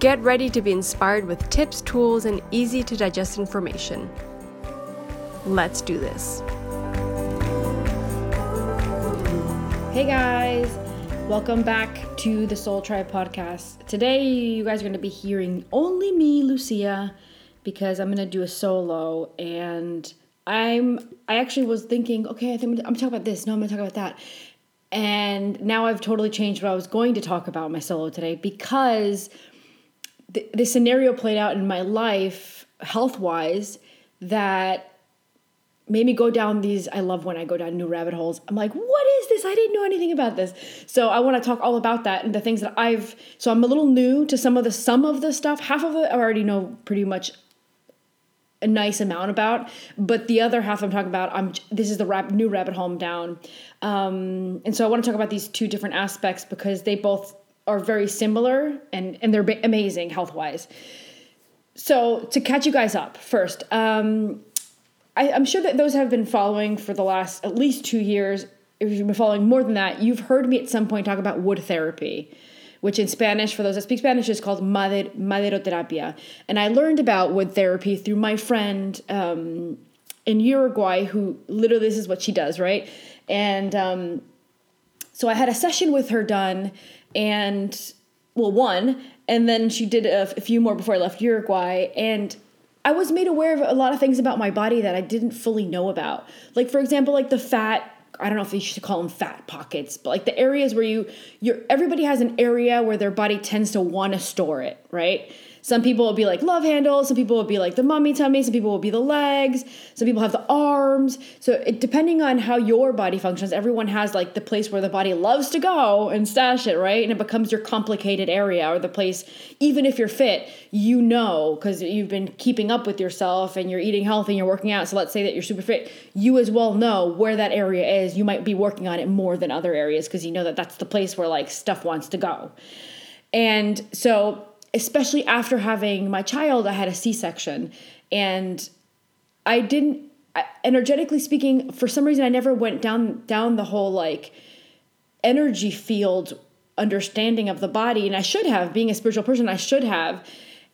Get ready to be inspired with tips, tools, and easy to digest information. Let's do this. Hey guys, welcome back to the Soul Tribe podcast. Today, you guys are going to be hearing only me, Lucia, because I'm going to do a solo and I'm I actually was thinking, okay, I think I'm going to talk about this. No, I'm going to talk about that. And now I've totally changed what I was going to talk about my solo today because the, the scenario played out in my life health wise that made me go down these i love when i go down new rabbit holes. I'm like what is this? I didn't know anything about this. So i want to talk all about that and the things that i've so i'm a little new to some of the some of the stuff. Half of it i already know pretty much a nice amount about but the other half i'm talking about i'm this is the rap, new rabbit hole I'm down. Um, and so i want to talk about these two different aspects because they both are very similar and, and they're amazing health wise. So, to catch you guys up first, um, I, am sure that those have been following for the last at least two years. If you've been following more than that, you've heard me at some point talk about wood therapy, which in Spanish, for those that speak Spanish, is called mader, maderoterapia. And I learned about wood therapy through my friend um, in Uruguay, who literally this is what she does, right? And um, so I had a session with her done and well, one, and then she did a, a few more before I left Uruguay, and I was made aware of a lot of things about my body that I didn't fully know about. Like for example, like the fat I don't know if you should call them fat pockets, but like the areas where you you're everybody has an area where their body tends to want to store it, right? Some people will be like love handles, some people will be like the mummy tummy, some people will be the legs, some people have the arms. So it, depending on how your body functions, everyone has like the place where the body loves to go and stash it, right? And it becomes your complicated area or the place, even if you're fit, you know, because you've been keeping up with yourself and you're eating healthy and you're working out. So let's say that you're super fit, you as well know where that area is. You might be working on it more than other areas because you know that that's the place where like stuff wants to go. And so especially after having my child, I had a C section and I didn't, energetically speaking, for some reason, I never went down down the whole like energy field understanding of the body, and I should have. Being a spiritual person, I should have.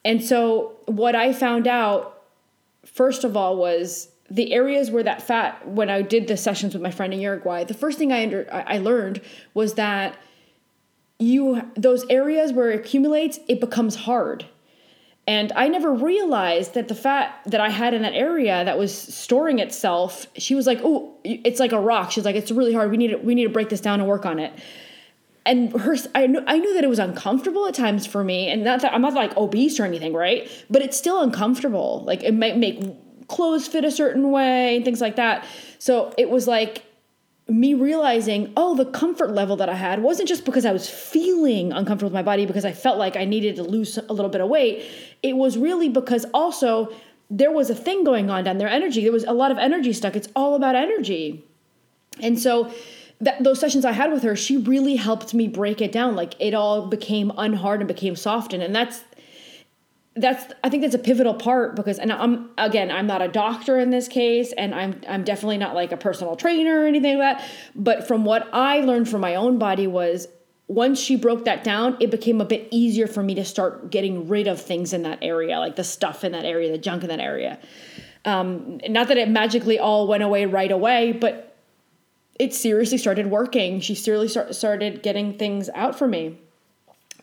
And so, what I found out, first of all, was the areas where that fat. When I did the sessions with my friend in Uruguay, the first thing I under I learned was that you those areas where it accumulates, it becomes hard. And I never realized that the fat that I had in that area that was storing itself, she was like, "Oh, it's like a rock." She's like, "It's really hard. We need to, we need to break this down and work on it." And her, I knew, I knew that it was uncomfortable at times for me, and not that I'm not like obese or anything, right? But it's still uncomfortable. Like it might make clothes fit a certain way and things like that. So it was like me realizing, oh, the comfort level that I had wasn't just because I was feeling uncomfortable with my body because I felt like I needed to lose a little bit of weight. It was really because also there was a thing going on down there, energy. There was a lot of energy stuck. It's all about energy. And so that, those sessions I had with her, she really helped me break it down. Like it all became unhard and became softened. And that's that's I think that's a pivotal part because and I'm again I'm not a doctor in this case and I'm I'm definitely not like a personal trainer or anything like that. But from what I learned from my own body was once she broke that down it became a bit easier for me to start getting rid of things in that area like the stuff in that area the junk in that area. Um, not that it magically all went away right away but it seriously started working. She seriously start, started getting things out for me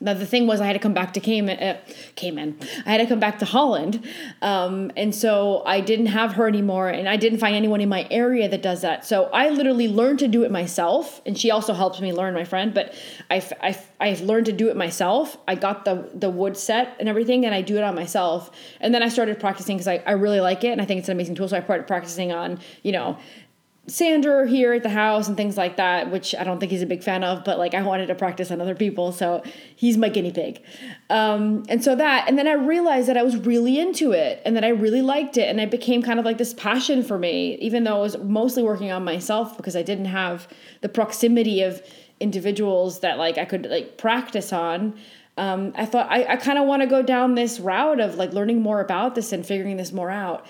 now the thing was, I had to come back to Cayman. Uh, Cayman. I had to come back to Holland, um, and so I didn't have her anymore, and I didn't find anyone in my area that does that. So I literally learned to do it myself, and she also helps me learn, my friend. But I've I've, I've learned to do it myself. I got the the wood set and everything, and I do it on myself. And then I started practicing because I, I really like it, and I think it's an amazing tool. So I started practicing on you know sander here at the house and things like that, which I don't think he's a big fan of, but like I wanted to practice on other people, so he's my guinea pig. Um, and so that, and then I realized that I was really into it and that I really liked it, and it became kind of like this passion for me, even though I was mostly working on myself because I didn't have the proximity of individuals that like I could like practice on. Um, I thought I, I kind of want to go down this route of like learning more about this and figuring this more out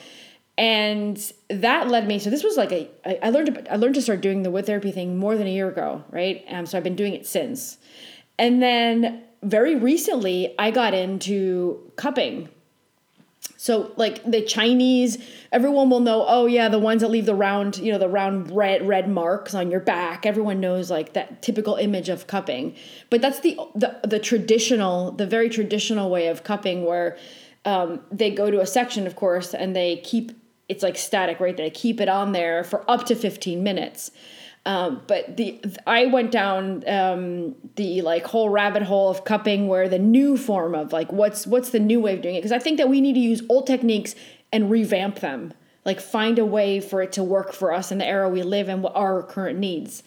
and that led me so this was like a i learned to, I learned to start doing the wood therapy thing more than a year ago right um, so I've been doing it since and then very recently I got into cupping so like the Chinese, everyone will know, oh yeah, the ones that leave the round, you know, the round red red marks on your back. Everyone knows like that typical image of cupping. But that's the the, the traditional, the very traditional way of cupping where um, they go to a section, of course, and they keep it's like static, right? They keep it on there for up to 15 minutes. Um, but the I went down um, the like whole rabbit hole of cupping where the new form of like what's what's the new way of doing it because I think that we need to use old techniques and revamp them like find a way for it to work for us in the era we live and what our current needs.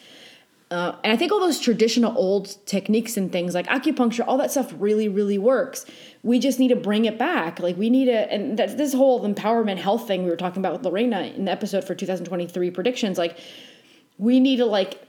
Uh, and I think all those traditional old techniques and things like acupuncture, all that stuff really, really works. We just need to bring it back. Like we need to, and that this whole empowerment health thing we were talking about with Lorena in the episode for 2023 predictions, like we need to like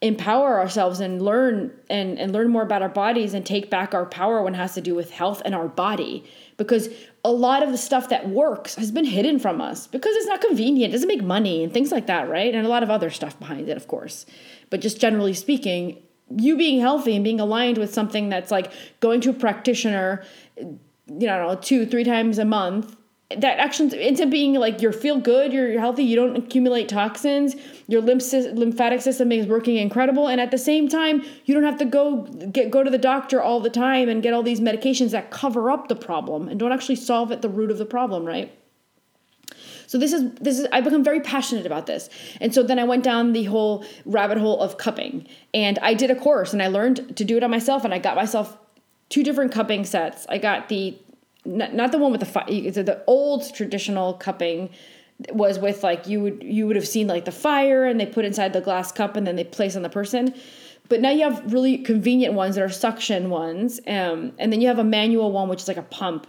empower ourselves and learn and, and learn more about our bodies and take back our power when it has to do with health and our body because a lot of the stuff that works has been hidden from us because it's not convenient, doesn't make money and things like that, right? And a lot of other stuff behind it, of course. But just generally speaking, you being healthy and being aligned with something that's like going to a practitioner, you know, two, three times a month that actually ends up being like you feel good, you're, you're healthy, you don't accumulate toxins, your lymph, lymphatic system is working incredible, and at the same time, you don't have to go get go to the doctor all the time and get all these medications that cover up the problem and don't actually solve at the root of the problem, right? So this is this is I become very passionate about this. And so then I went down the whole rabbit hole of cupping. And I did a course and I learned to do it on myself and I got myself two different cupping sets. I got the not, the one with the fire. The old traditional cupping was with like you would you would have seen like the fire and they put inside the glass cup and then they place on the person. But now you have really convenient ones that are suction ones, um, and then you have a manual one which is like a pump.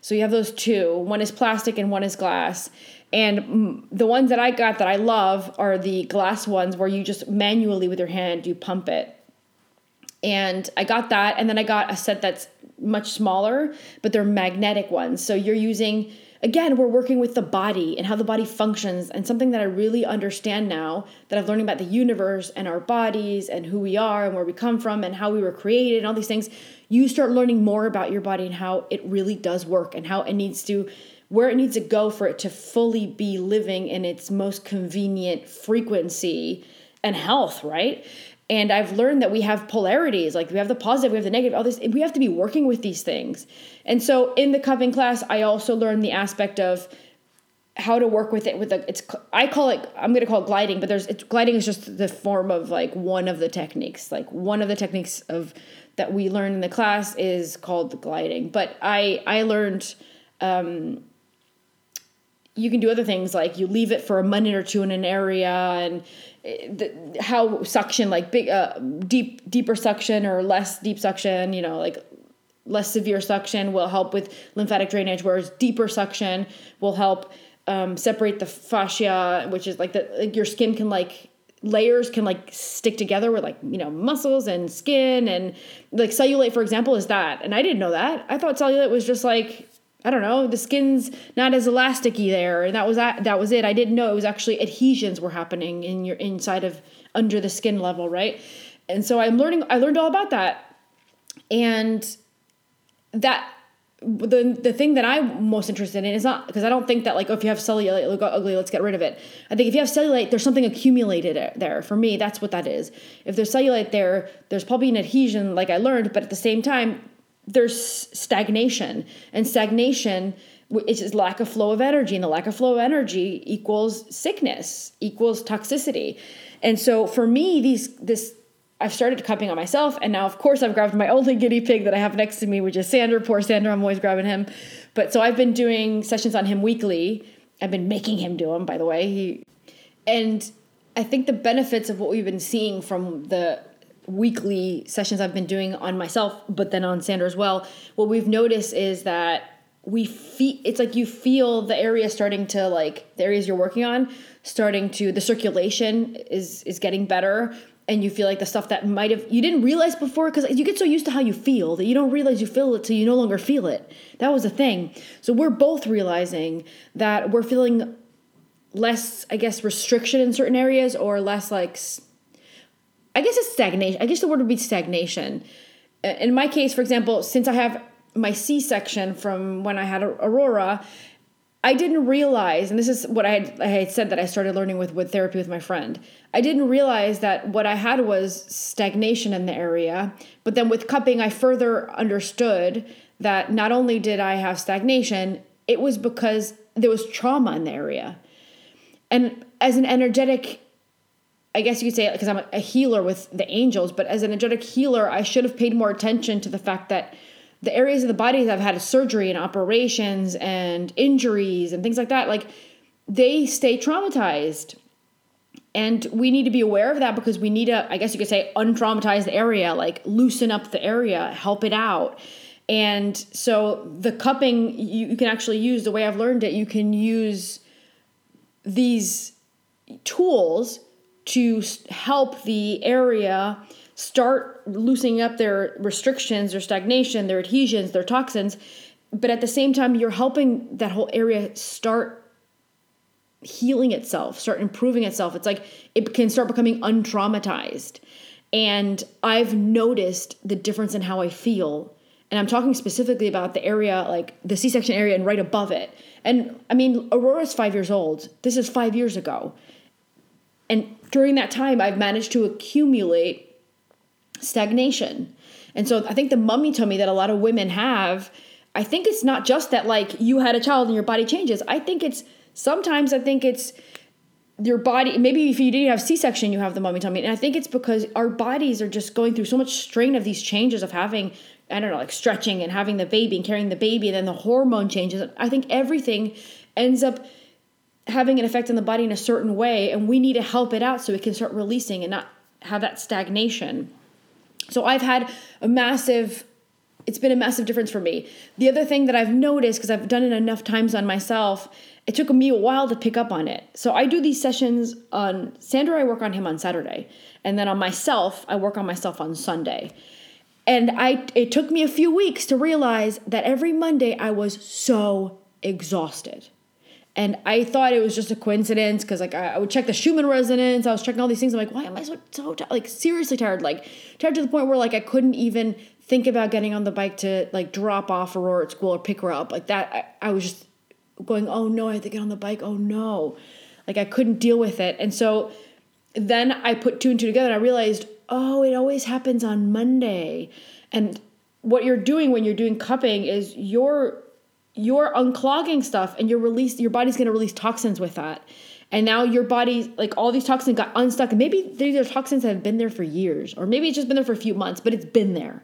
So you have those two. One is plastic and one is glass. And the ones that I got that I love are the glass ones where you just manually with your hand you pump it. And I got that, and then I got a set that's much smaller, but they're magnetic ones. So you're using, again, we're working with the body and how the body functions, and something that I really understand now that I've learned about the universe and our bodies and who we are and where we come from and how we were created and all these things. You start learning more about your body and how it really does work and how it needs to where it needs to go for it to fully be living in its most convenient frequency and health, right? And I've learned that we have polarities, like we have the positive, we have the negative, all this. We have to be working with these things. And so in the cupping class, I also learned the aspect of how to work with it with a it's I call it I'm going to call it gliding, but there's it's gliding is just the form of like one of the techniques. Like one of the techniques of that we learn in the class is called gliding. But I I learned um you can do other things like you leave it for a minute or two in an area and the, how suction like big uh, deep deeper suction or less deep suction you know like less severe suction will help with lymphatic drainage whereas deeper suction will help um, separate the fascia which is like the like your skin can like layers can like stick together with like you know muscles and skin and like cellulite for example is that and i didn't know that. I thought cellulite was just like I don't know, the skin's not as elasticy there, and that was that. That was it. I didn't know it was actually adhesions were happening in your inside of under the skin level, right? And so I'm learning. I learned all about that, and that the the thing that I'm most interested in is not because I don't think that like oh, if you have cellulite look ugly let's get rid of it. I think if you have cellulite there's something accumulated there. For me that's what that is. If there's cellulite there there's probably an adhesion like I learned but at the same time there's stagnation. And stagnation is lack of flow of energy. And the lack of flow of energy equals sickness equals toxicity. And so for me these this i've started cupping on myself. And now of course i've grabbed my only guinea pig that i have next to me which is sander. Poor sander i'm always grabbing him. But so i've been doing sessions on him weekly. I've been making him do them by the way. He and I think the benefits of what we've been seeing from the weekly sessions I've been doing on myself, but then on Sander as well, what we've noticed is that we feel it's like you feel the area starting to like the areas you're working on starting to the circulation is is getting better and you feel like the stuff that might have you didn't realize before because you get so used to how you feel that you don't realize you feel it till you no longer feel it. That was the thing. So we're both realizing that we're feeling less i guess restriction in certain areas or less like i guess it's stagnation i guess the word would be stagnation uh, in my case for example since i have my c-section from when i had aurora I didn't realize, and this is what I had, I had said that I started learning with, wood therapy with my friend. I didn't realize that what I had was stagnation in the area. But then with cupping, I further understood that not only did I have stagnation, it was because there was trauma in the area. And as an energetic, I guess you could say, because I'm a healer with the angels, but as an energetic healer, I should have paid more attention to the fact that the areas of the body that have had surgery and operations and injuries and things like that, like they stay traumatized. And we need to be aware of that because we need to, I guess you could say, untraumatize the area, like loosen up the area, help it out. And so the cupping, you, you can actually use the way I've learned it, you can use these tools to help the area start loosening up their restrictions, their stagnation, their adhesions, their toxins. But at the same time, you're helping that whole area start healing itself, start improving itself. It's like it can start becoming untraumatized. And I've noticed the difference in how I feel. And I'm talking specifically about the area, like the C section area and right above it. And I mean, Aurora's five years old. This is five years ago. And during that time, I've managed to accumulate stagnation. And so I think the mummy tummy that a lot of women have, I think it's not just that like you had a child and your body changes. I think it's sometimes I think it's your body maybe if you didn't have c-section you have the mummy tummy and i think it's because our bodies are just going through so much strain of these changes of having i don't know like stretching and having the baby and carrying the baby and then the hormone changes i think everything ends up having an effect on the body in a certain way and we need to help it out so it can start releasing and not have that stagnation so I've had a massive it's been a massive difference for me. The other thing that I've noticed because I've done it enough times on myself, it took me a while to pick up on it. So I do these sessions on Sander I work on him on Saturday, and then on myself, I work on myself on Sunday. And I it took me a few weeks to realize that every Monday I was so exhausted. And I thought it was just a coincidence because like I, I, would check the Schumann resonance. I was checking all these things. I'm like, why am I so so t-? like seriously tired? Like tired to the point where like I couldn't even think about getting on the bike to like drop off Aurora at school or pick her up. Like that, I, I was just going, oh no, I have to get on the bike. Oh no, like I couldn't deal with it. And so then I put two and two together and I realized, oh, it always happens on Monday. And what you're doing when you're doing cupping is you're you're unclogging stuff and you're release your body's going to release toxins with that. And now your body like all these toxins got unstuck. And maybe these are toxins that have been there for years or maybe it's just been there for a few months but it's been there.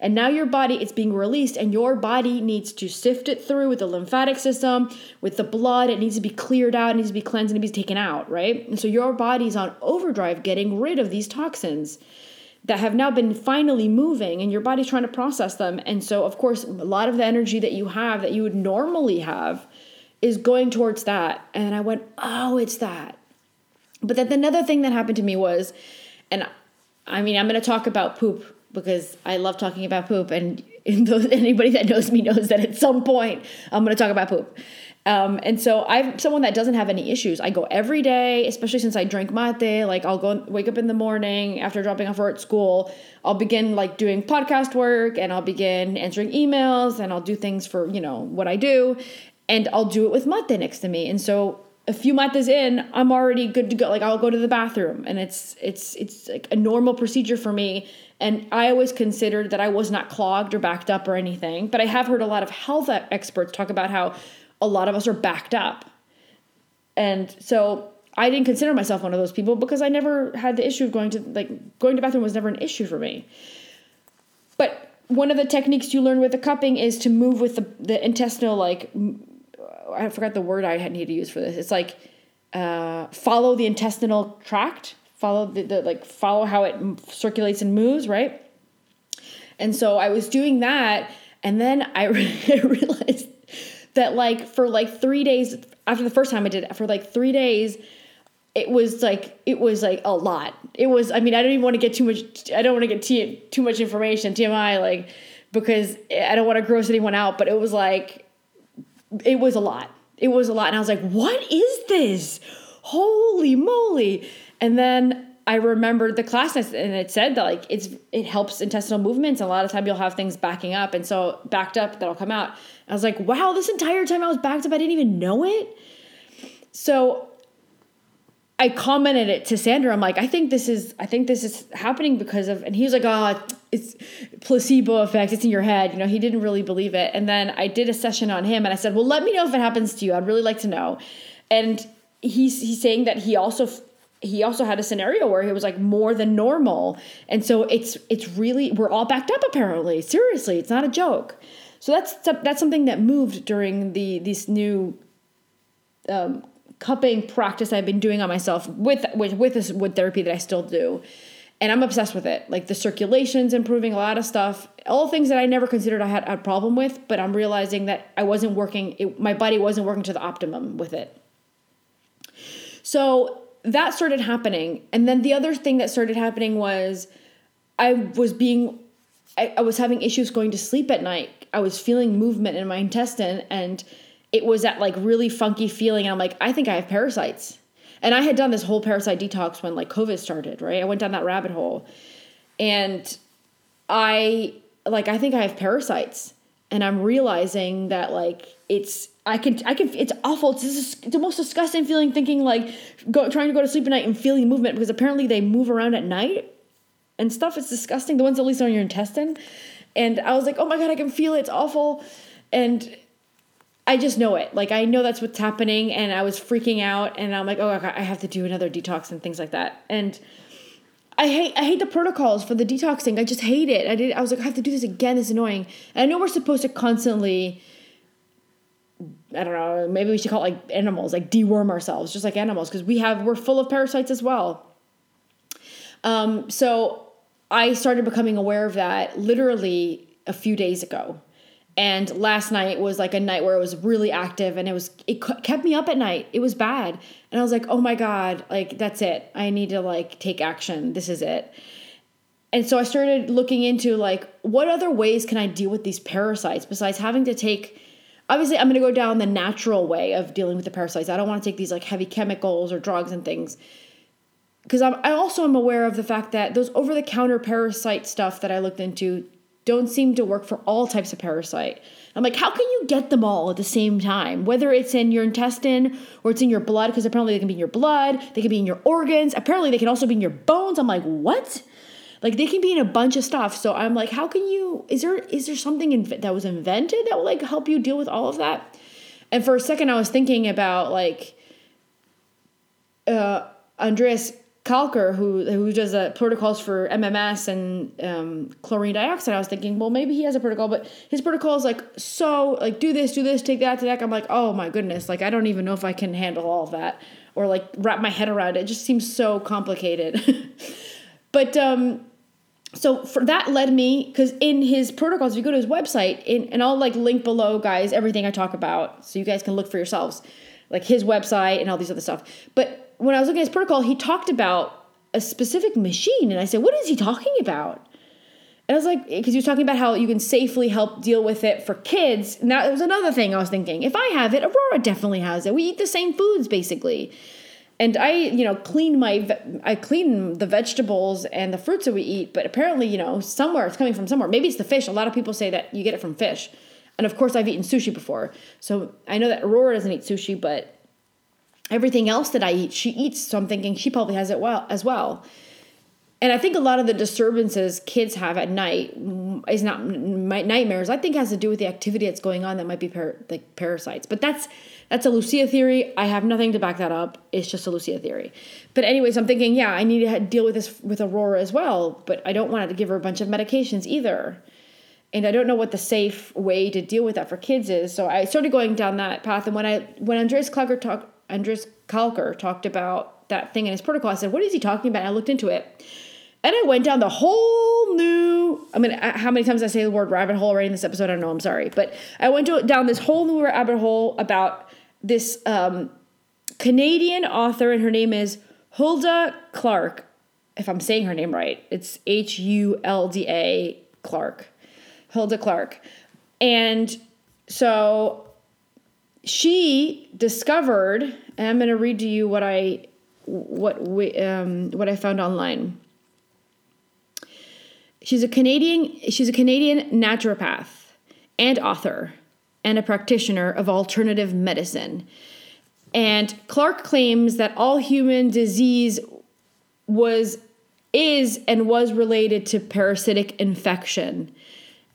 And now your body it's being released and your body needs to sift it through with the lymphatic system with the blood. It needs to be cleared out it needs to be cleansed and it needs to be taken out right? And so your body's on overdrive getting rid of these toxins that have now been finally moving and your body's trying to process them. And so, of course, a lot of the energy that you have that you would normally have is going towards that. And I went, oh, it's that. But then another thing that happened to me was, and I mean, I'm going to talk about poop because I love talking about poop. And anybody that knows me knows that at some point I'm going to talk about poop. Um, and so I'm someone that doesn't have any issues. I go every day, especially since I drink mate. Like I'll go wake up in the morning after dropping off her at school. I'll begin like doing podcast work and I'll begin answering emails and I'll do things for, you know, what I do. And I'll do it with mate next to me. And so a few mates in, I'm already good to go. Like I'll go to the bathroom and it's it's it's like a normal procedure for me. And I always considered that I was not clogged or backed up or anything. But I have heard a lot of health experts talk about how a lot of us are backed up. And so I didn't consider myself one of those people because I never had the issue of going to like going to bathroom was never an issue for me. But one of the techniques you learn with the cupping is to move with the, the intestinal like I forgot the word I need to use for this. It's like uh, follow the intestinal tract, follow the, the like follow how it circulates and moves, right? And so I was doing that, and then I realized that like for like three days after the first time I did it, for like three days, it was like it was like a lot. It was. I mean, I don't even want to get too much. I don't want to get t- too much information TMI like because I don't want to gross anyone out. But it was like it was a lot. It was a lot, and I was like, "What is this? Holy moly!" And then I remembered the class and it said that like it's it helps intestinal movements. A lot of time you'll have things backing up, and so backed up that'll come out. I was like, "Wow!" This entire time I was backed up, I didn't even know it. So I commented it to Sander. I'm like, I think this is, I think this is happening because of, and he was like, oh, it's placebo effect. It's in your head. You know, he didn't really believe it. And then I did a session on him, and I said, well, let me know if it happens to you. I'd really like to know. And he's he's saying that he also he also had a scenario where he was like more than normal, and so it's it's really we're all backed up apparently. Seriously, it's not a joke. So that's that's something that moved during the this new um, cupping practice I've been doing on myself with with with this wood therapy that I still do. And I'm obsessed with it. Like the circulation's improving, a lot of stuff, all things that I never considered I had a problem with, but I'm realizing that I wasn't working, it, my body wasn't working to the optimum with it. So that started happening. And then the other thing that started happening was I was being, I, I was having issues going to sleep at night. I was feeling movement in my intestine and it was that like really funky feeling. I'm like, I think I have parasites. And I had done this whole parasite detox when like COVID started, right? I went down that rabbit hole. And I like I think I have parasites. And I'm realizing that like it's I can I can it's awful. It's, it's the most disgusting feeling thinking like go, trying to go to sleep at night and feeling movement because apparently they move around at night and stuff. It's disgusting. The ones at least on your intestine. And I was like, oh my god, I can feel it. It's awful. And I just know it. Like I know that's what's happening, and I was freaking out, and I'm like, oh, God, I have to do another detox and things like that. And I hate I hate the protocols for the detoxing. I just hate it. I did. I was like, I have to do this again. It's annoying. And I know we're supposed to constantly. I don't know. Maybe we should call it like animals, like deworm ourselves, just like animals, because we have we're full of parasites as well. Um, so I started becoming aware of that literally a few days ago. And last night was like a night where it was really active and it was it kept me up at night. It was bad. And i was like oh my god like that's it. I need to like take action. This is it. And so i started looking into like what other ways can i deal with these parasites besides having to take obviously i'm going to go down the natural way of dealing with the parasites i don't want to take these like heavy chemicals or drugs and things because I'm, I also am aware of the fact that those over-the-counter parasite stuff that i looked into don't seem to work for all types of parasite. I'm like, how can you get them all at the same time? Whether it's in your intestine or it's in your blood, because apparently they can be in your blood, they can be in your organs, apparently they can also be in your bones. I'm like, what? Like they can be in a bunch of stuff. So I'm like, how can you? Is there is there something inv- that was invented that will like help you deal with all of that? And for a second, I was thinking about like uh, Andreas Kalcker, who who does uh, protocols for MMS and um, chlorine dioxide, I was thinking, well, maybe he has a protocol, but his protocol is like so like do this, do this, take that, take that. I'm like, oh my goodness, like I don't even know if I can handle all of that or like wrap my head around it. It just seems so complicated. but um, so for that led me because in his protocols, if you go to his website, in, and I'll like link below, guys, everything I talk about, so you guys can look for yourselves, like his website and all these other stuff. But when I was looking at his protocol, he talked about a specific machine, and I said, "What is he talking about?" And I was like, because he was talking about how you can safely help deal with it for kids. And that was another thing I was thinking. If I have it, Aurora definitely has it. We eat the same foods basically. And I, you know, clean my, I clean the vegetables and the fruits that we eat. But apparently, you know, somewhere it's coming from somewhere. Maybe it's the fish. A lot of people say that you get it from fish. And of course, I've eaten sushi before. So I know that Aurora doesn't eat sushi, but everything else that I eat, she eats. So I'm thinking she probably has it well as well. And I think a lot of the disturbances kids have at night mm, is not nightmares. I think has to do with the activity that's going on that might be par- like parasites. But that's that's a Lucia theory. I have nothing to back that up. It's just a Lucia theory. But anyways, I'm thinking, yeah, I need to deal with this with Aurora as well. But I don't want to give her a bunch of medications either. And I don't know what the safe way to deal with that for kids is. So I started going down that path. And when I when Andreas Kalcker talked Andres Kalcker talked about that thing in his protocol. I said, what is he talking about? And I looked into it. And I went down the whole new, I mean, uh, how many times I say the word rabbit hole already in this episode? I don't know, I'm sorry. But I went to, down this whole new rabbit hole about this um, Canadian author, and her name is Hulda Clark. If I'm saying her name right, it's H U L D A Clark. Hulda Clark. And so she discovered, and I'm going to read to you what I what we, um, what I found online. She's a Canadian she's a Canadian naturopath and author and a practitioner of alternative medicine. And Clark claims that all human disease was is and was related to parasitic infection.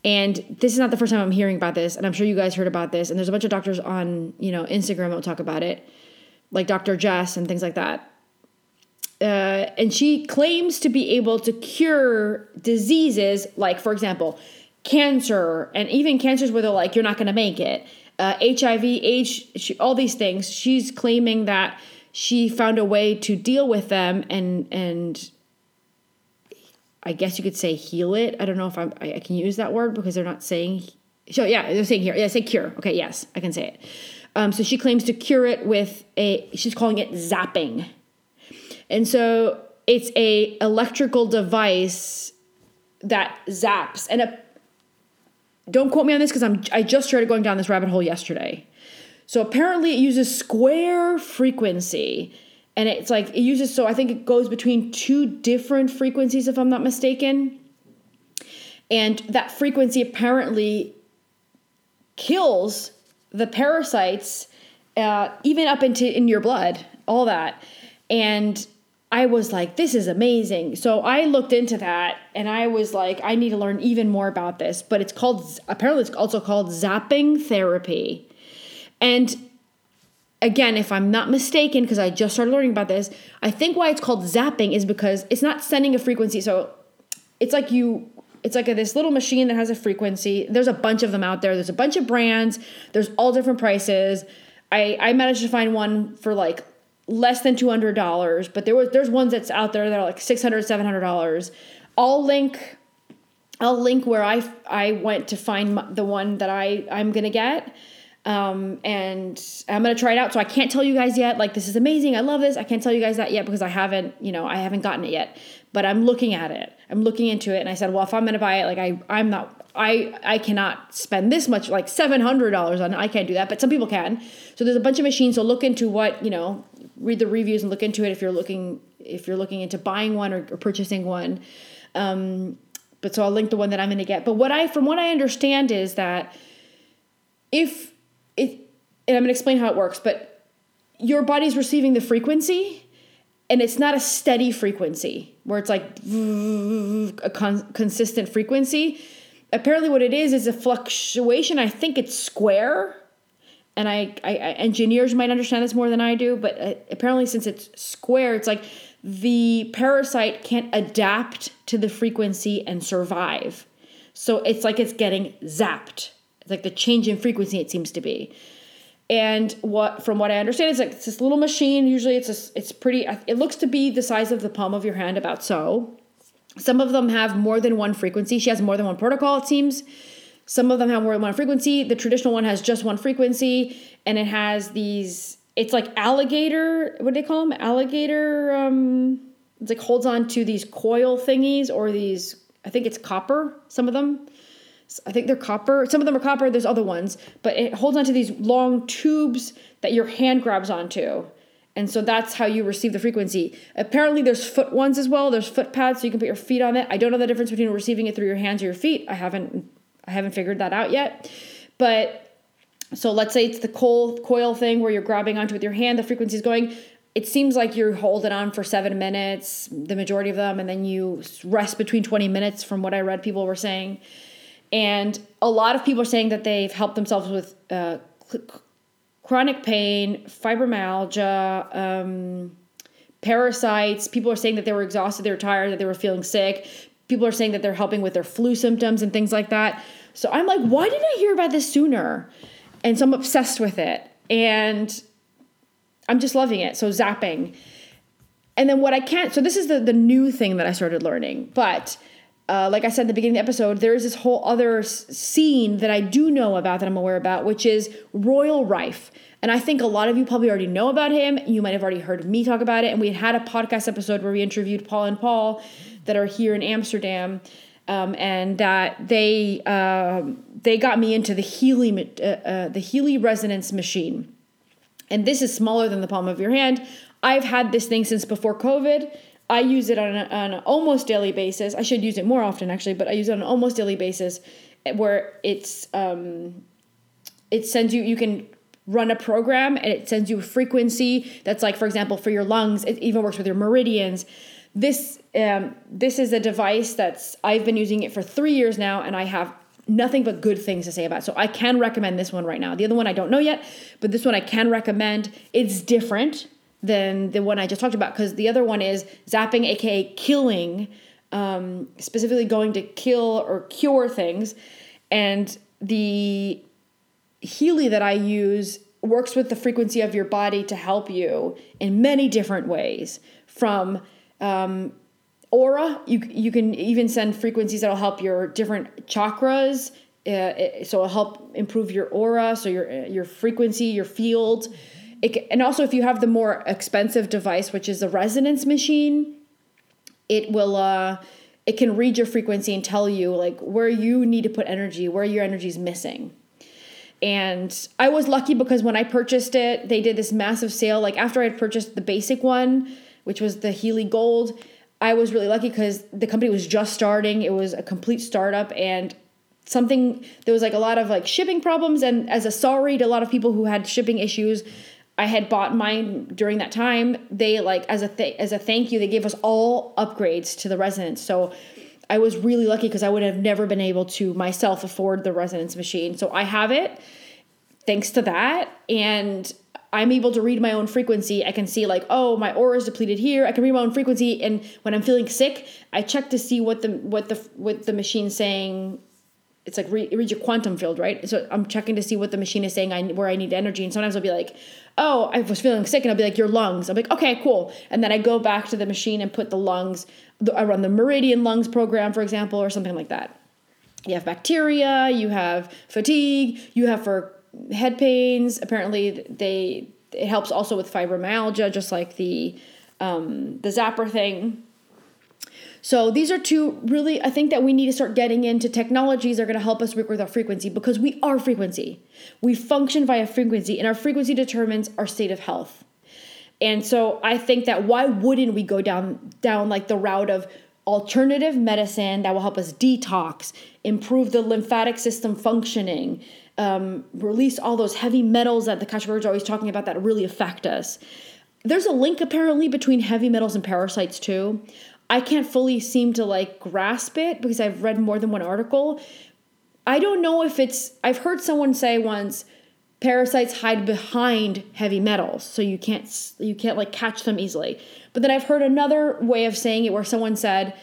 And this is not the first time I'm hearing about this, and I'm sure you guys heard about this. And there's a bunch of doctors on, you know, Instagram that will talk about it, like Dr. Jess and things like that. Uh, and she claims to be able to cure diseases like, for example, cancer, and even cancers where they're like, you're not going to make it uh, HIV, AIDS, she, all these things. She's claiming that she found a way to deal with them and and I guess you could say heal it. I don't know if I'm, I, I can use that word because they're not saying. So yeah, they're saying here. Yeah, say cure. Okay, yes, I can say it. Um, so she claims to cure it with a. She's calling it zapping, and so it's a electrical device that zaps and a don't quote me on this because I'm I just started going down this rabbit hole yesterday. So apparently it uses square frequency and it's like it uses so I think it goes between two different frequencies if I'm not mistaken. And that frequency apparently kills the parasites uh, even up into in your blood, all that. And I was like, this is amazing. So I looked into that and I was like, I need to learn even more about this. But it's called, apparently, it's also called zapping therapy. And again, if I'm not mistaken, because I just started learning about this, I think why it's called zapping is because it's not sending a frequency. So it's like you, it's like a, this little machine that has a frequency. There's a bunch of them out there. There's a bunch of brands. There's all different prices. I, I managed to find one for like less than $200 but there was there's ones that's out there that are like $600 $700 i'll link i'll link where i i went to find the one that i i'm gonna get um, and i'm gonna try it out so i can't tell you guys yet like this is amazing i love this i can't tell you guys that yet because i haven't you know i haven't gotten it yet but i'm looking at it i'm looking into it and i said well if i'm gonna buy it like i i'm not I I cannot spend this much like seven hundred dollars on it. I can't do that, but some people can. So there's a bunch of machines. So look into what you know read the reviews and look into it if you're looking if you're looking into buying one or, or purchasing one. Um, but so I'll link the one that I'm going to get. But what I from what I understand is that if it and I'm going to explain how it works, but your body's receiving the frequency and it's not a steady frequency where it's like a con- consistent frequency. Apparently, what it is is a fluctuation. I think it's square and I, I, I, engineers might understand this more than I do, but uh, apparently since it's square, it's like the parasite can't adapt to the frequency and survive. So it's like it's getting zapped. It's like the change in frequency it seems to be. And what from what I understand, it's like it's this little machine. Usually, it's a, it's pretty. It looks to be the size of the palm of your hand, about so. Some of them have more than one frequency. She has more than one protocol. It seems. Some of them have more than one frequency. The traditional one has just one frequency, and it has these. It's like alligator. What do they call them? Alligator. Um, it's like holds on to these coil thingies or these. I think it's copper. Some of them. I think they're copper. Some of them are copper. There's other ones, but it holds onto these long tubes that your hand grabs onto. And so that's how you receive the frequency. Apparently, there's foot ones as well. There's foot pads, so you can put your feet on it. I don't know the difference between receiving it through your hands or your feet. I haven't I haven't figured that out yet. But so let's say it's the coil coil thing where you're grabbing onto with your hand, the frequency is going. It seems like you're holding on for seven minutes, the majority of them, and then you rest between 20 minutes, from what I read people were saying. And a lot of people are saying that they've helped themselves with uh, chronic pain, fibromyalgia, um, parasites. People are saying that they were exhausted, they were tired, that they were feeling sick. People are saying that they're helping with their flu symptoms and things like that. So I'm like, why didn't I hear about this sooner? And so I'm obsessed with it. And I'm just loving it. So zapping. And then what I can't, so this is the, the new thing that I started learning. But uh, like I said at the beginning of the episode, there is this whole other scene that I do know about that I'm aware about, which is Royal Rife. And I think a lot of you probably already know about him. You might have already heard me talk about it. And we had a podcast episode where we interviewed Paul and Paul that are here in Amsterdam. Um, and that they um, they got me into the Healy uh, uh, the Healy resonance machine, and this is smaller than the palm of your hand. I've had this thing since before COVID. I use it on, a, on an almost daily basis. I should use it more often actually, but I use it on an almost daily basis, where it's um, it sends you you can run a program and it sends you a frequency that's like for example for your lungs. It even works with your meridians this um, this is a device that's I've been using it for three years now, and I have nothing but good things to say about. So I can recommend this one right now. The other one I don't know yet, but this one I can recommend. It's different than the one I just talked about because the other one is zapping, aka killing, um, specifically going to kill or cure things, and the Healy that I use works with the frequency of your body to help you in many different ways from um, aura, you you can even send frequencies that'll help your different chakras. Uh, so it'll help improve your aura, so your your frequency, your field. It, and also, if you have the more expensive device, which is the resonance machine, it will uh, it can read your frequency and tell you like where you need to put energy, where your energy is missing. And I was lucky because when I purchased it, they did this massive sale. Like after I had purchased the basic one, which was the Healy Gold. I was really lucky because the company was just starting. It was a complete startup and something there was like a lot of like shipping problems and as a sorry to a lot of people who had shipping issues I had bought mine during that time. They like as a th- as a thank you, they gave us all upgrades to the resonance. So I was really lucky because I would have never been able to myself afford the resonance machine. So I have it thanks to that and I'm able to read my own frequency. I can see like, oh, my aura is depleted here. I can read my own frequency, and when I'm feeling sick, I check to see what the what the what the machine's saying. It's like read, read your quantum field, right? So I'm checking to see what the machine is saying. I where I need energy, and sometimes I'll be like, oh, I was feeling sick, and I'll be like, your lungs. I'm like, okay, cool, and then I go back to the machine and put the lungs. I run the Meridian Lungs program, for example, or something like that. You have bacteria, you have fatigue, you have for head pains. Apparently, they it helps also with fibromyalgia, just like the um, the zapper thing. So these are two really I think that we need to start getting into technologies that are going to help us work with our frequency because we are frequency. We function via frequency and our frequency determines our state of health. And so I think that why wouldn't we go down down like the route of alternative medicine that will help us detox, improve the lymphatic system functioning, um, release all those heavy metals that the Kashmir are always talking about that really affect us. There's a link apparently between heavy metals and parasites too. I can't fully seem to like grasp it because I've read more than one article. I don't know if it's I've heard someone say once parasites hide behind heavy metals so you can't you can't like catch them easily. But then I've heard another way of saying it where someone said,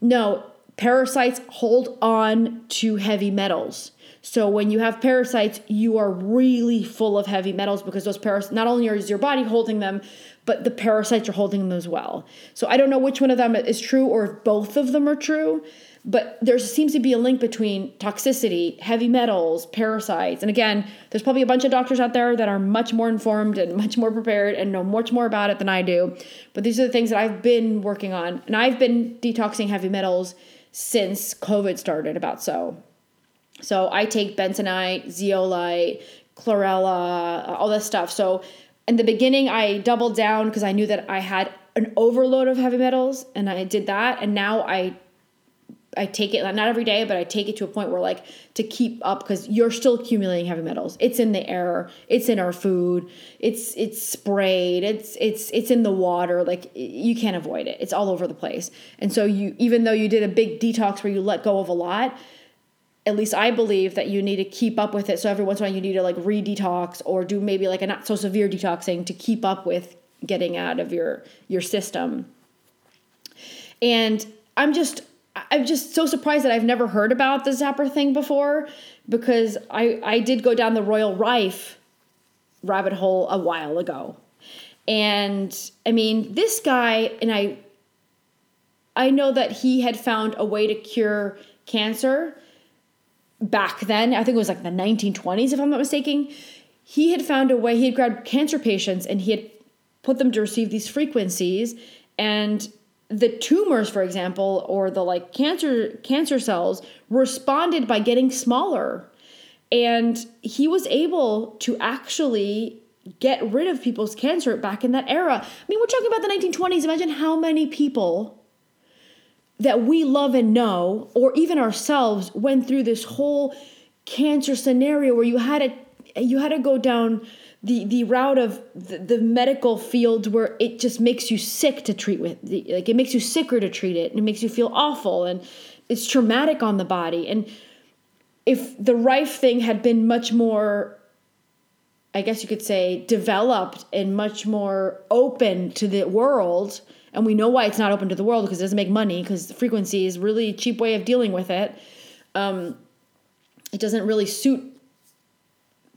"No, parasites hold on to heavy metals." So when you have parasites, you are really full of heavy metals because those parasites not only is your body holding them, but the parasites are holding them as well. So I don't know which one of them is true or if both of them are true, but there seems to be a link between toxicity, heavy metals, parasites. And again, there's probably a bunch of doctors out there that are much more informed and much more prepared and know much more about it than I do. But these are the things that I've been working on. And I've been detoxing heavy metals since COVID started about so. So I take bentonite, zeolite, chlorella, uh, all this stuff. So in the beginning, I doubled down because I knew that I had an overload of heavy metals, and I did that. And now I I take it not every day, but I take it to a point where like to keep up because you're still accumulating heavy metals. It's in the air, it's in our food, it's it's sprayed, it's it's it's in the water. Like you can't avoid it. It's all over the place. And so you even though you did a big detox where you let go of a lot, at least I believe that you need to keep up with it. So every once in a while you need to like re-detox or do maybe like a not so severe detoxing to keep up with getting out of your your system. And I'm just I'm just so surprised that I've never heard about the Zapper thing before because I I did go down the Royal Rife rabbit hole a while ago. And I mean, this guy, and I, I know that he had found a way to cure cancer back then. I think it was like the 1920s, if I'm not mistaken. He had found a way, he had grabbed cancer patients and he had put them to receive these frequencies. And the tumors, for example, or the like cancer cancer cells responded by getting smaller. And he was able to actually get rid of people's cancer back in that era. I mean, we're talking about the 1920s. Imagine how many people that we love and know, or even ourselves, went through this whole cancer scenario where you had to you had to go down the the route of the, the medical field where it just makes you sick to treat with like it makes you sicker to treat it and it makes you feel awful and it's traumatic on the body and if the Rife thing had been much more I guess you could say, developed and much more open to the world. And we know why it's not open to the world because it doesn't make money because frequency is really cheap way of dealing with it. Um, it doesn't really suit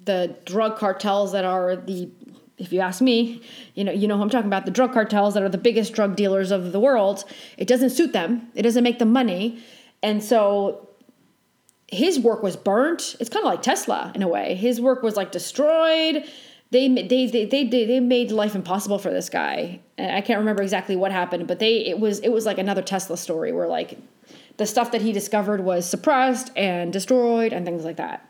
the drug cartels that are the if you ask me, you know, you know who I'm talking about, the drug cartels that are the biggest drug dealers of the world. It doesn't suit them. It doesn't make them money. And so his work was burnt. It's kind of like Tesla in a way. His work was like destroyed. They they they they they made life impossible for this guy. I can't remember exactly what happened, but they it was it was like another Tesla story where like the stuff that he discovered was suppressed and destroyed and things like that.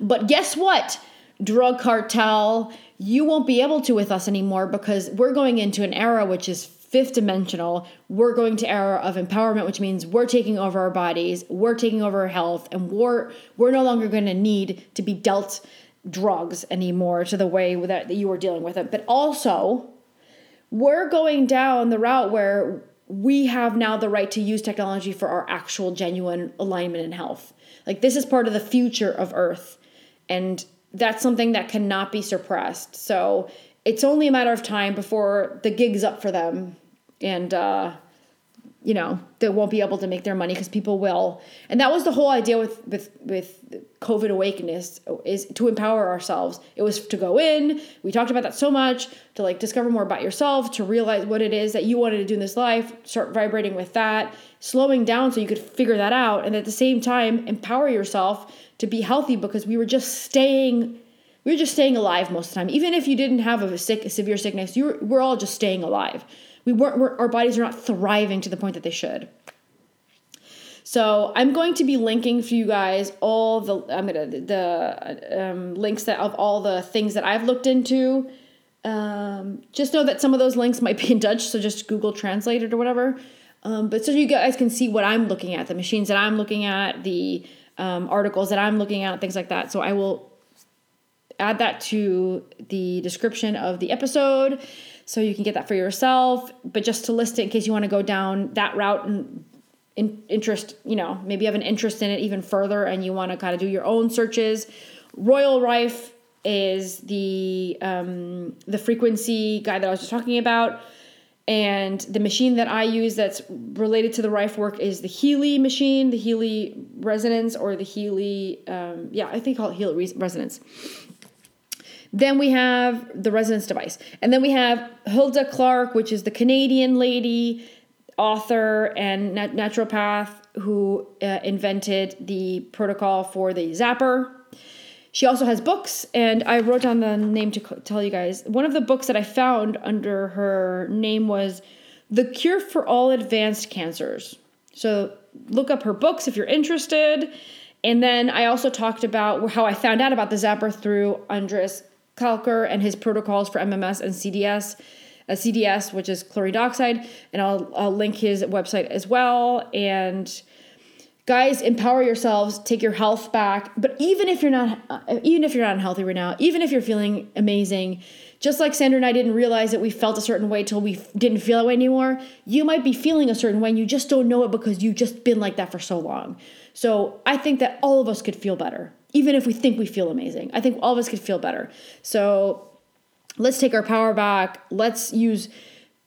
But guess what? Drug cartel, you won't be able to with us anymore because we're going into an era which is fifth dimensional we're going to era of empowerment which means we're taking over our bodies we're taking over our health and we're we're no longer going to need to be dealt drugs anymore to the way that, that you were dealing with it but also we're going down the route where we have now the right to use technology for our actual genuine alignment and health. Like this is part of the future of earth and that's something that cannot be suppressed. So it's only a matter of time before the gig's up for them and uh, you know they won't be able to make their money because people will. And that was the whole idea with with with covid awakeness is to empower ourselves. It was to go in. We talked about that so much to like discover more about yourself to realize what it is that you wanted to do in this life start vibrating with that slowing down so you could figure that out and at the same time empower yourself to be healthy because we were just staying we were just staying alive most of the time. Even if you didn't have a sick a severe sickness you were, we're all just staying alive we weren't, we're, our bodies are not thriving to the point that they should. So I'm going to be linking for you guys all the I'm gonna the um, links that of all the things that I've looked into. Um, just know that some of those links might be in Dutch, so just Google Translate it or whatever. Um, but so you guys can see what I'm looking at, the machines that I'm looking at, the um, articles that I'm looking at, things like that. So I will add that to the description of the episode so you can get that for yourself. But just to list it in case you want to go down that route and in, interest, you know, maybe you have an interest in it even further and you want to kind of do your own searches. Royal Rife is the um, the frequency guy that I was just talking about. And the machine that I use that's related to the Rife work is the Healy machine, the Healy resonance, or the Healy, um, yeah, I think call it Healy resonance. Then we have the resonance device. And then we have Hulda Clark, which is the Canadian lady, author, and nat- naturopath who uh, invented the protocol for the zapper. She also has books, and I wrote down the name to tell you guys. One of the books that I found under her name was The Cure for All Advanced Cancers. So look up her books if you're interested. And then I also talked about how I found out about the zapper through Andreas Kalcker and his protocols for MMS and CDS, uh, CDS, which is chlorine dioxide, and I'll, I'll link his website as well. And guys, empower yourselves, take your health back. But even if you're not, uh, even if you're not unhealthy right now, even if you're feeling amazing, just like Sander and I didn't realize that we felt a certain way till we didn't feel that way anymore, you might be feeling a certain way and you just don't know it because you've just been like that for so long. So I think that all of us could feel better even if we think we feel amazing. I think all of us could feel better. So let's take our power back. Let's use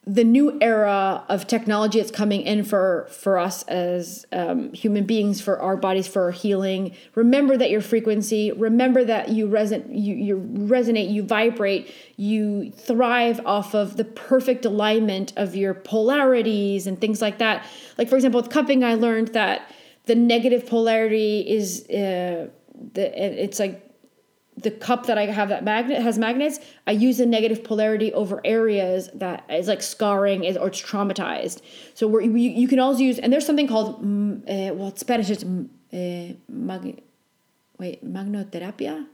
the new era of technology that's coming in for for us as um, human beings for our bodies for our healing remember that your frequency remember that you resonate you, you resonate you vibrate you thrive off of the perfect alignment of your polarities and things like that like for example with cupping i learned that the negative polarity is uh, the it's like the cup that I have that magnet has magnets, I use the negative polarity over areas that is like scarring is or it's traumatized. So where you, you can also use and there's something called uh, well Spanish it's uh, mag, wait magnotherapia,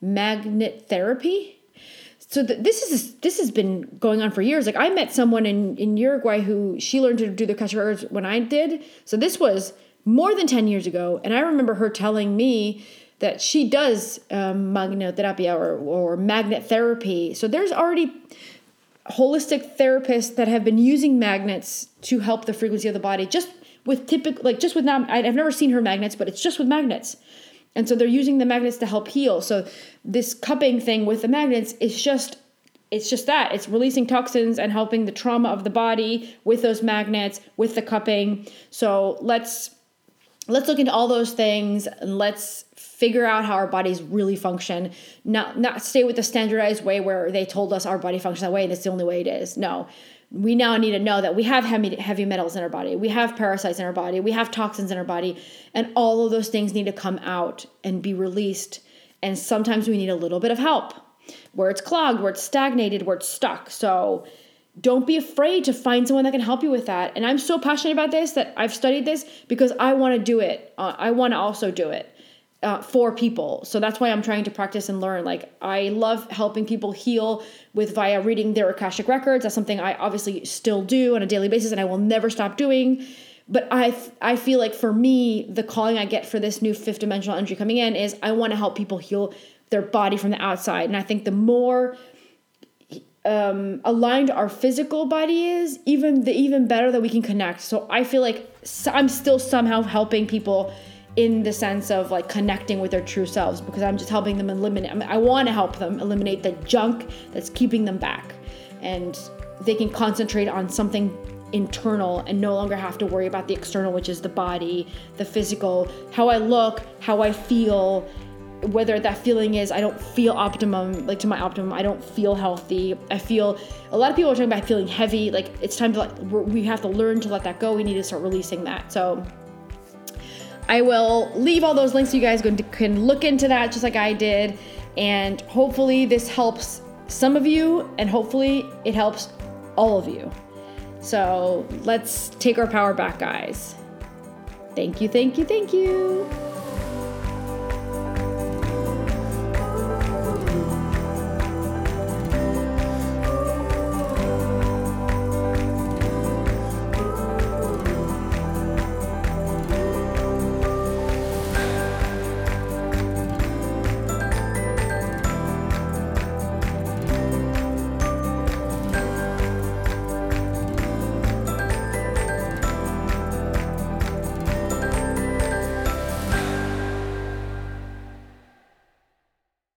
magnet therapy. So the, this is this has been going on for years. Like I met someone in in Uruguay who she learned to do the Akashic when I did. So this was more than 10 years ago and I remember her telling me that she does um, magnetherapy or, or magnet therapy. So there's already holistic therapists that have been using magnets to help the frequency of the body just with typical like just with now I've never seen her magnets but it's just with magnets. And so they're using the magnets to help heal. So this cupping thing with the magnets is just it's just that. It's releasing toxins and helping the trauma of the body with those magnets with the cupping. So let's let's look into all those things and let's figure out how our bodies really function. Not not stay with the standardized way where they told us our body functions that way and it's the only way it is. No. We now need to know that we have heavy, heavy metals in our body. We have parasites in our body. We have toxins in our body. And all of those things need to come out and be released. And sometimes we need a little bit of help where it's clogged where it's stagnated where it's stuck. So don't be afraid to find someone that can help you with that and i'm so passionate about this that i've studied this because i want to do it uh, i want to also do it uh, for people. So that's why I'm trying to practice and learn. Like I love helping people heal with via reading their Akashic records. That's something I obviously still do on a daily basis and I will never stop doing. But I I feel like for me, the calling I get for this new fifth dimensional energy coming in is I want to help people heal their body from the outside. And I think the more um, aligned our physical body is, even the even better that we can connect. So I feel like I'm still somehow helping people in the sense of like connecting with their true selves because I'm just helping them eliminate. I, mean, I want to help them eliminate the junk that's keeping them back, and they can concentrate on something internal and no longer have to worry about the external, which is the body, the physical, how I look, how I feel. Whether that feeling is I don't feel optimum, like to my optimum, I don't feel healthy. I feel a lot of people are talking about feeling heavy. Like it's time to like we have to learn to let that go. We need to start releasing that. So I will leave all those links so you guys can look into that just like I did. And hopefully, this helps some of you, and hopefully, it helps all of you. So let's take our power back, guys. Thank you, thank you, thank you.